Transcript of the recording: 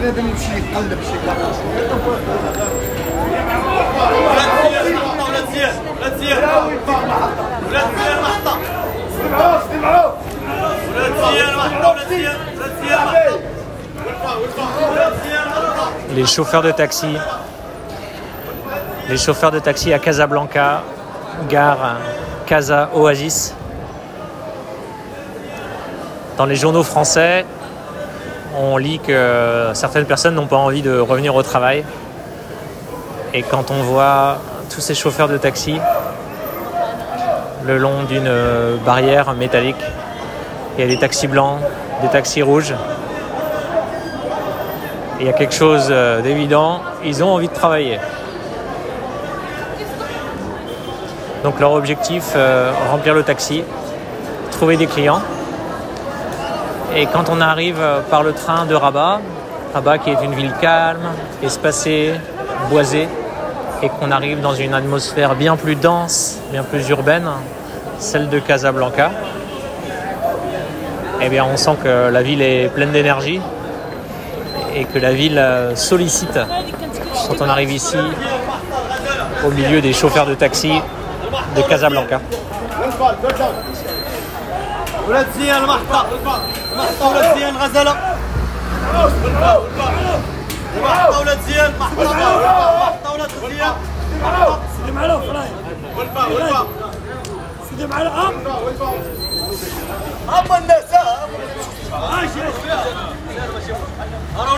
بنادم يمشي يتقلب شي ولاد زياد ولاد زياد ولاد زياد محطة سمعوا سمعوا ولاد زياد محطة ولاد زياد ولاد زياد محطة ولاد زياد محطة les chauffeurs de taxi. Les chauffeurs de taxi à Casablanca, gare Casa Oasis. Dans les journaux français, on lit que certaines personnes n'ont pas envie de revenir au travail. Et quand on voit tous ces chauffeurs de taxi le long d'une barrière métallique, il y a des taxis blancs, des taxis rouges, il y a quelque chose euh, d'évident, ils ont envie de travailler. Donc leur objectif, euh, remplir le taxi, trouver des clients. Et quand on arrive euh, par le train de Rabat, Rabat qui est une ville calme, espacée, boisée, et qu'on arrive dans une atmosphère bien plus dense, bien plus urbaine, celle de Casablanca, eh bien on sent que la ville est pleine d'énergie, et que la ville euh, sollicite quand on arrive ici au milieu des chauffeurs de taxi de Casablanca. ولاد زيان المحطة المحطة ولاد زيان غزالة. المحطة ولاد زيان المحطة المحطة ولاد زيان. سيدي معلو فراي. سيدي معلو أم أم النساء.